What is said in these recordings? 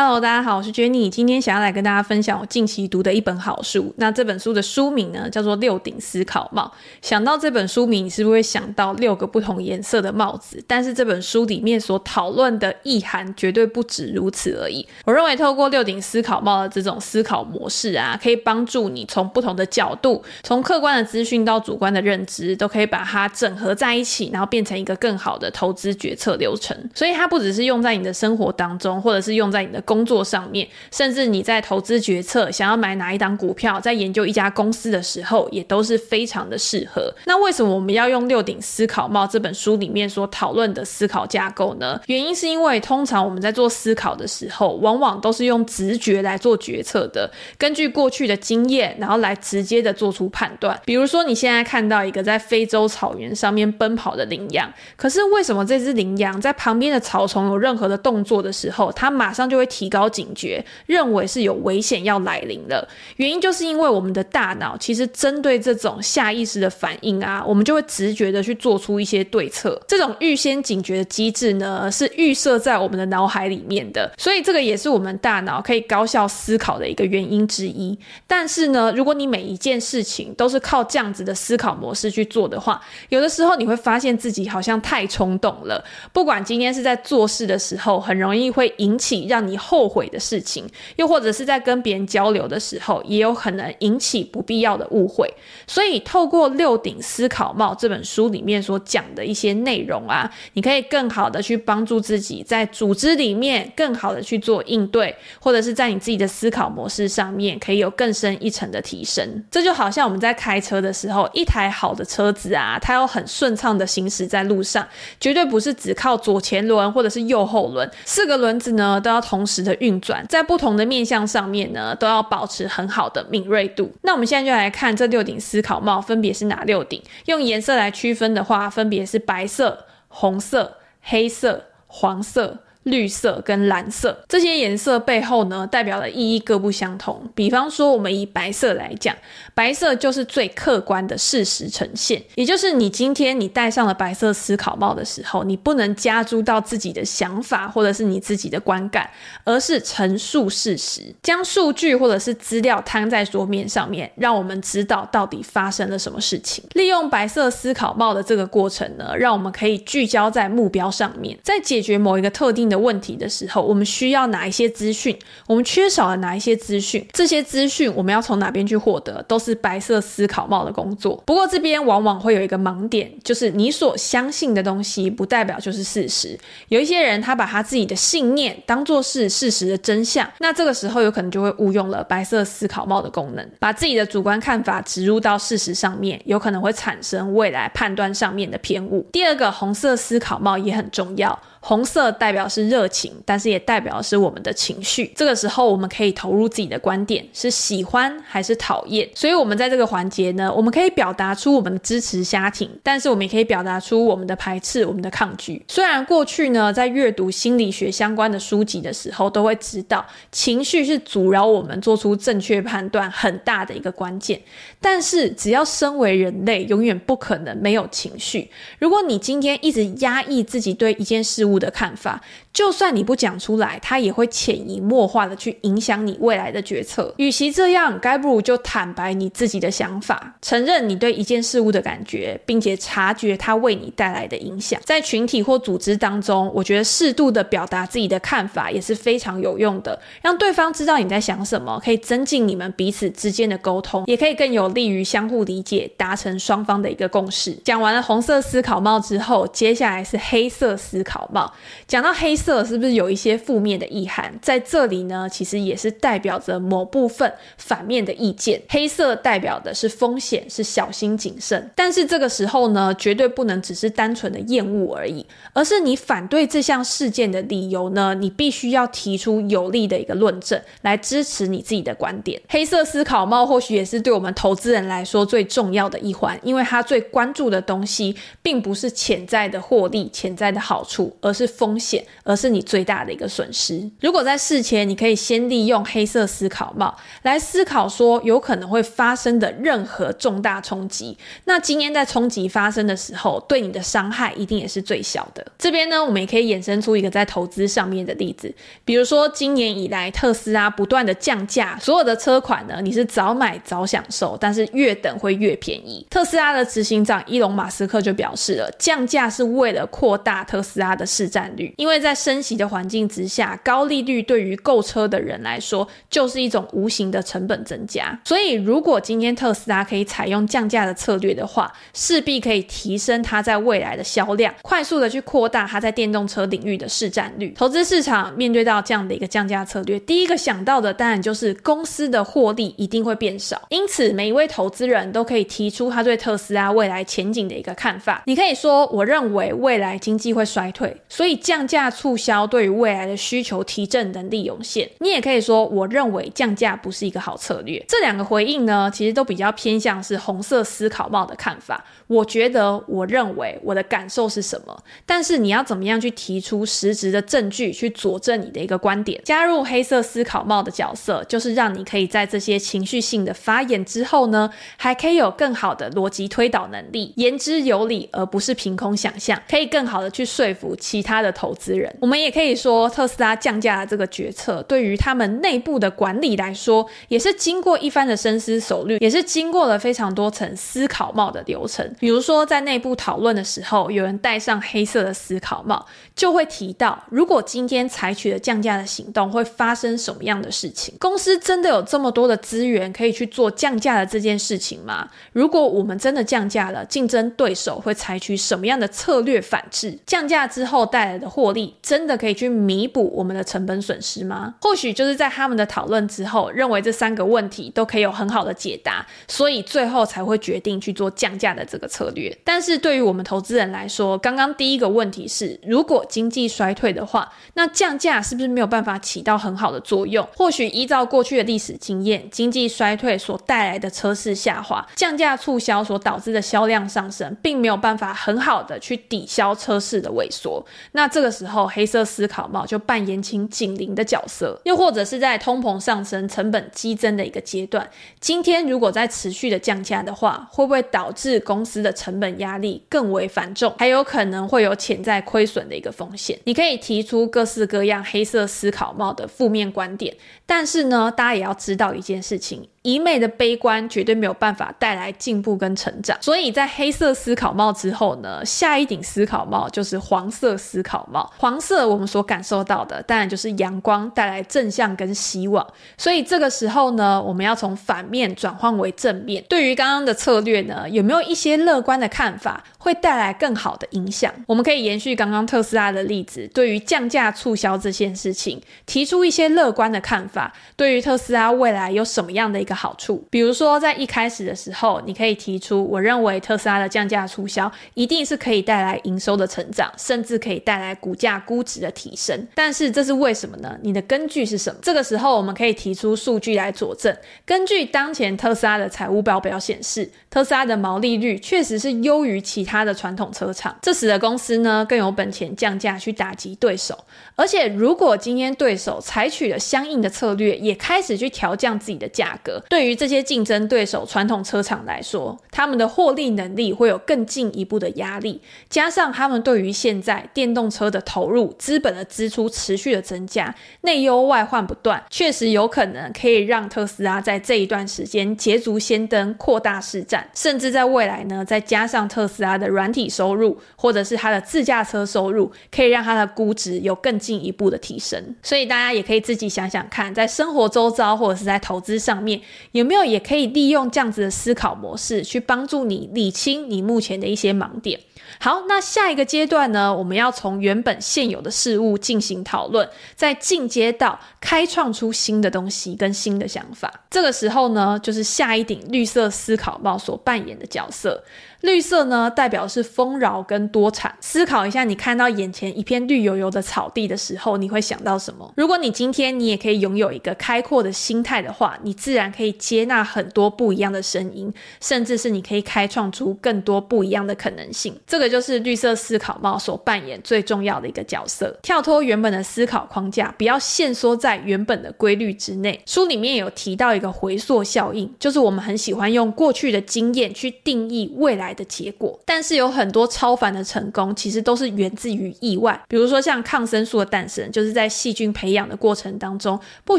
Hello，大家好，我是 Jenny，今天想要来跟大家分享我近期读的一本好书。那这本书的书名呢，叫做《六顶思考帽》。想到这本书名，你是不是会想到六个不同颜色的帽子？但是这本书里面所讨论的意涵绝对不止如此而已。我认为透过六顶思考帽的这种思考模式啊，可以帮助你从不同的角度，从客观的资讯到主观的认知，都可以把它整合在一起，然后变成一个更好的投资决策流程。所以它不只是用在你的生活当中，或者是用在你的工作上面，甚至你在投资决策，想要买哪一档股票，在研究一家公司的时候，也都是非常的适合。那为什么我们要用《六顶思考帽》这本书里面所讨论的思考架构呢？原因是因为通常我们在做思考的时候，往往都是用直觉来做决策的，根据过去的经验，然后来直接的做出判断。比如说，你现在看到一个在非洲草原上面奔跑的羚羊，可是为什么这只羚羊在旁边的草丛有任何的动作的时候，它马上就会提高警觉，认为是有危险要来临了。原因就是因为我们的大脑其实针对这种下意识的反应啊，我们就会直觉的去做出一些对策。这种预先警觉的机制呢，是预设在我们的脑海里面的，所以这个也是我们大脑可以高效思考的一个原因之一。但是呢，如果你每一件事情都是靠这样子的思考模式去做的话，有的时候你会发现自己好像太冲动了。不管今天是在做事的时候，很容易会引起让你后悔的事情，又或者是在跟别人交流的时候，也有可能引起不必要的误会。所以，透过《六顶思考帽》这本书里面所讲的一些内容啊，你可以更好的去帮助自己在组织里面更好的去做应对，或者是在你自己的思考模式上面可以有更深一层的提升。这就好像我们在开车的时候，一台好的车子啊，它要很顺畅的行驶在路上，绝对不是只靠左前轮或者是右后轮，四个轮子呢都要同时时的运转，在不同的面向上面呢，都要保持很好的敏锐度。那我们现在就来看这六顶思考帽分别是哪六顶？用颜色来区分的话，分别是白色、红色、黑色、黄色。绿色跟蓝色这些颜色背后呢，代表的意义各不相同。比方说，我们以白色来讲，白色就是最客观的事实呈现，也就是你今天你戴上了白色思考帽的时候，你不能加诸到自己的想法或者是你自己的观感，而是陈述事实，将数据或者是资料摊在桌面上面，让我们知道到底发生了什么事情。利用白色思考帽的这个过程呢，让我们可以聚焦在目标上面，在解决某一个特定的问题的时候，我们需要哪一些资讯？我们缺少了哪一些资讯？这些资讯我们要从哪边去获得？都是白色思考帽的工作。不过这边往往会有一个盲点，就是你所相信的东西不代表就是事实。有一些人他把他自己的信念当作是事实的真相，那这个时候有可能就会误用了白色思考帽的功能，把自己的主观看法植入到事实上面，有可能会产生未来判断上面的偏误。第二个红色思考帽也很重要。红色代表是热情，但是也代表是我们的情绪。这个时候，我们可以投入自己的观点，是喜欢还是讨厌。所以，我们在这个环节呢，我们可以表达出我们的支持家庭，但是我们也可以表达出我们的排斥、我们的抗拒。虽然过去呢，在阅读心理学相关的书籍的时候，都会知道情绪是阻挠我们做出正确判断很大的一个关键，但是只要身为人类，永远不可能没有情绪。如果你今天一直压抑自己对一件事物的看法，就算你不讲出来，它也会潜移默化的去影响你未来的决策。与其这样，该不如就坦白你自己的想法，承认你对一件事物的感觉，并且察觉它为你带来的影响。在群体或组织当中，我觉得适度的表达自己的看法也是非常有用的，让对方知道你在想什么，可以增进你们彼此之间的沟通，也可以更有利于相互理解，达成双方的一个共识。讲完了红色思考帽之后，接下来是黑色思考帽。讲到黑色，是不是有一些负面的意涵？在这里呢，其实也是代表着某部分反面的意见。黑色代表的是风险，是小心谨慎。但是这个时候呢，绝对不能只是单纯的厌恶而已，而是你反对这项事件的理由呢，你必须要提出有力的一个论证来支持你自己的观点。黑色思考帽或许也是对我们投资人来说最重要的一环，因为他最关注的东西并不是潜在的获利、潜在的好处。而是风险，而是你最大的一个损失。如果在事前，你可以先利用黑色思考帽来思考说有可能会发生的任何重大冲击，那今天在冲击发生的时候，对你的伤害一定也是最小的。这边呢，我们也可以衍生出一个在投资上面的例子，比如说今年以来特斯拉不断的降价，所有的车款呢，你是早买早享受，但是越等会越便宜。特斯拉的执行长伊隆马斯克就表示了，降价是为了扩大特斯拉的市占率，因为在升息的环境之下，高利率对于购车的人来说就是一种无形的成本增加。所以，如果今天特斯拉可以采用降价的策略的话，势必可以提升它在未来的销量，快速的去扩大它在电动车领域的市占率。投资市场面对到这样的一个降价策略，第一个想到的当然就是公司的获利一定会变少。因此，每一位投资人都可以提出他对特斯拉未来前景的一个看法。你可以说，我认为未来经济会衰退，所以降价促销对于未来的需求提振能力有限。你也可以说，我认为降价不是一个好策略。这两个回应呢，其实都比较偏向是红色思考帽的看法。我觉得，我认为，我的感受是什么？但是你要怎么样去提出实质的证据去佐证你的一个观点？加入黑色思考帽的角色，就是让你可以在这些情绪性的发言之后呢，还可以有更好的逻辑推导能力，言之有理，而不是凭空想象，可以更好的去说服其其他的投资人。我们也可以说，特斯拉降价的这个决策，对于他们内部的管理来说，也是经过一番的深思熟虑，也是经过了非常多层思考帽的流程。比如说，在内部讨论的时候，有人戴上黑色的思考帽，就会提到，如果今天采取了降价的行动，会发生什么样的事情？公司真的有这么多的资源可以去做降价的这件事情吗？如果我们真的降价了，竞争对手会采取什么样的策略反制？降价之后带来的获利，真的可以去弥补我们的成本损失吗？或许就是在他们的讨论之后，认为这三个问题都可以有很好的解答，所以最后才会决定去做降价的这个策略。但是对于我们投资人来说，刚刚第一个问题是，如果经济衰退的话，那降价是不是没有办法起到很好的作用？或许依照过去的历史经验，经济衰退所带来的车市下滑，降价促销所导致的销量上升，并没有办法很好的去抵消车市的萎缩。那这个时候，黑色思考帽就扮演起警铃的角色。又或者是在通膨上升、成本激增的一个阶段，今天如果在持续的降价的话，会不会导致公司的成本压力更为繁重，还有可能会有潜在亏损的一个风险。你可以提出各式各样黑色思考帽的负面观点，但是呢，大家也要知道一件事情。一昧的悲观绝对没有办法带来进步跟成长，所以在黑色思考帽之后呢，下一顶思考帽就是黄色思考帽。黄色我们所感受到的，当然就是阳光带来正向跟希望。所以这个时候呢，我们要从反面转换为正面。对于刚刚的策略呢，有没有一些乐观的看法，会带来更好的影响？我们可以延续刚刚特斯拉的例子，对于降价促销这件事情，提出一些乐观的看法。对于特斯拉未来有什么样的一个好处，比如说在一开始的时候，你可以提出，我认为特斯拉的降价促销一定是可以带来营收的成长，甚至可以带来股价估值的提升。但是这是为什么呢？你的根据是什么？这个时候我们可以提出数据来佐证。根据当前特斯拉的财务报表显示，特斯拉的毛利率确实是优于其他的传统车厂，这使得公司呢更有本钱降价去打击对手。而且如果今天对手采取了相应的策略，也开始去调降自己的价格。对于这些竞争对手传统车厂来说，他们的获利能力会有更进一步的压力，加上他们对于现在电动车的投入、资本的支出持续的增加，内忧外患不断，确实有可能可以让特斯拉在这一段时间捷足先登，扩大市占，甚至在未来呢，再加上特斯拉的软体收入或者是它的自驾车收入，可以让它的估值有更进一步的提升。所以大家也可以自己想想看，在生活周遭或者是在投资上面。有没有也可以利用这样子的思考模式，去帮助你理清你目前的一些盲点？好，那下一个阶段呢，我们要从原本现有的事物进行讨论，再进阶到开创出新的东西跟新的想法。这个时候呢，就是下一顶绿色思考帽所扮演的角色。绿色呢，代表是丰饶跟多产。思考一下，你看到眼前一片绿油油的草地的时候，你会想到什么？如果你今天你也可以拥有一个开阔的心态的话，你自然可以接纳很多不一样的声音，甚至是你可以开创出更多不一样的可能性。这个就是绿色思考帽所扮演最重要的一个角色，跳脱原本的思考框架，不要限缩在原本的规律之内。书里面有提到一个回溯效应，就是我们很喜欢用过去的经验去定义未来的结果，但是有很多超凡的成功，其实都是源自于意外。比如说像抗生素的诞生，就是在细菌培养的过程当中不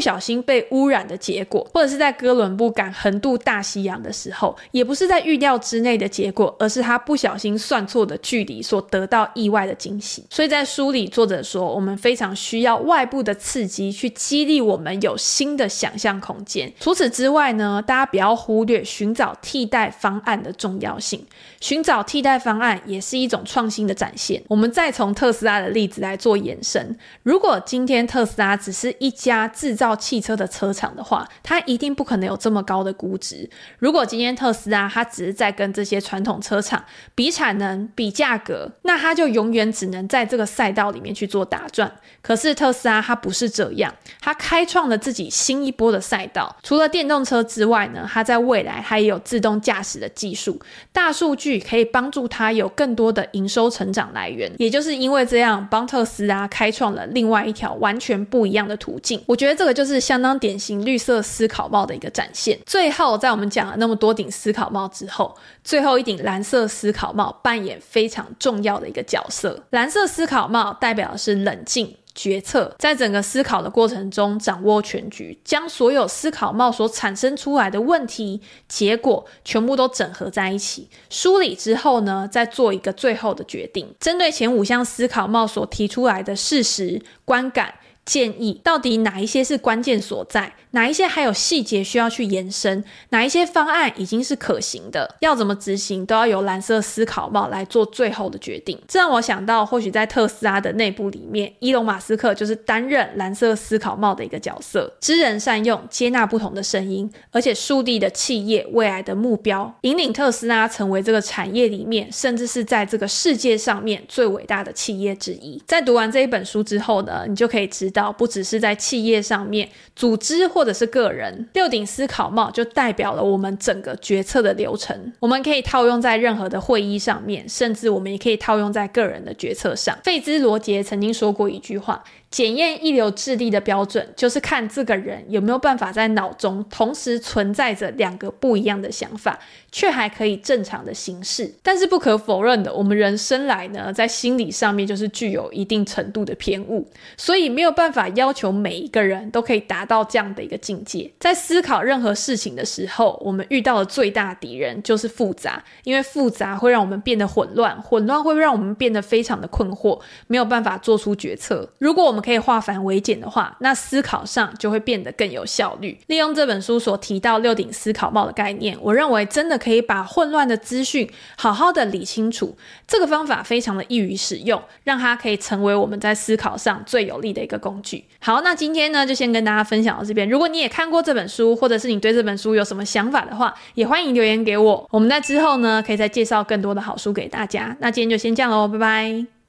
小心被污染的结果，或者是在哥伦布敢横渡大西洋的时候，也不是在预料之内的结果，而是他不小心算错的距离所得到意外的惊喜。所以在书里，作者说，我们非常需要外部的刺激去激励我们有新的想象空间。除此之外呢，大家不要忽略寻找替代方案的重要性。寻找替代方案也是一种创新的展现。我们再从特斯拉的例子来做延伸。如果今天特斯拉只是一家制造汽车的车厂的话，它一定不可能有这么高的估值。如果今天特斯拉它只是在跟这些传统车厂比产能、比价格，那它就永远只能在这个赛道里面去做打转。可是特斯拉它不是这样，它开创了自己新一波的赛道。除了电动车之外呢，它在未来它也有自动驾驶的技术，大数据可以帮助他有更多的营收成长来源。也就是因为这样，邦特斯拉开创了另外一条完全不一样的途径。我觉得这个就是相当典型绿色思考帽的一个展现。最后，在我们讲了那么多顶思考帽之后，最后一顶蓝色思考帽扮演非常重要的一个角色。蓝色思考帽代表的是冷静。决策，在整个思考的过程中掌握全局，将所有思考帽所产生出来的问题结果全部都整合在一起，梳理之后呢，再做一个最后的决定。针对前五项思考帽所提出来的事实、观感、建议，到底哪一些是关键所在？哪一些还有细节需要去延伸？哪一些方案已经是可行的？要怎么执行，都要由蓝色思考帽来做最后的决定。这让我想到，或许在特斯拉的内部里面，伊隆马斯克就是担任蓝色思考帽的一个角色，知人善用，接纳不同的声音，而且树立的企业未来的目标，引领特斯拉成为这个产业里面，甚至是在这个世界上面最伟大的企业之一。在读完这一本书之后呢，你就可以知道，不只是在企业上面，组织或者是个人，六顶思考帽就代表了我们整个决策的流程。我们可以套用在任何的会议上面，甚至我们也可以套用在个人的决策上。费兹罗杰曾经说过一句话。检验一流智力的标准，就是看这个人有没有办法在脑中同时存在着两个不一样的想法，却还可以正常的行事。但是不可否认的，我们人生来呢，在心理上面就是具有一定程度的偏误，所以没有办法要求每一个人都可以达到这样的一个境界。在思考任何事情的时候，我们遇到的最大敌人就是复杂，因为复杂会让我们变得混乱，混乱会让我们变得非常的困惑，没有办法做出决策。如果我们可以化繁为简的话，那思考上就会变得更有效率。利用这本书所提到六顶思考帽的概念，我认为真的可以把混乱的资讯好好的理清楚。这个方法非常的易于使用，让它可以成为我们在思考上最有力的一个工具。好，那今天呢，就先跟大家分享到这边。如果你也看过这本书，或者是你对这本书有什么想法的话，也欢迎留言给我。我们在之后呢，可以再介绍更多的好书给大家。那今天就先这样喽，拜拜。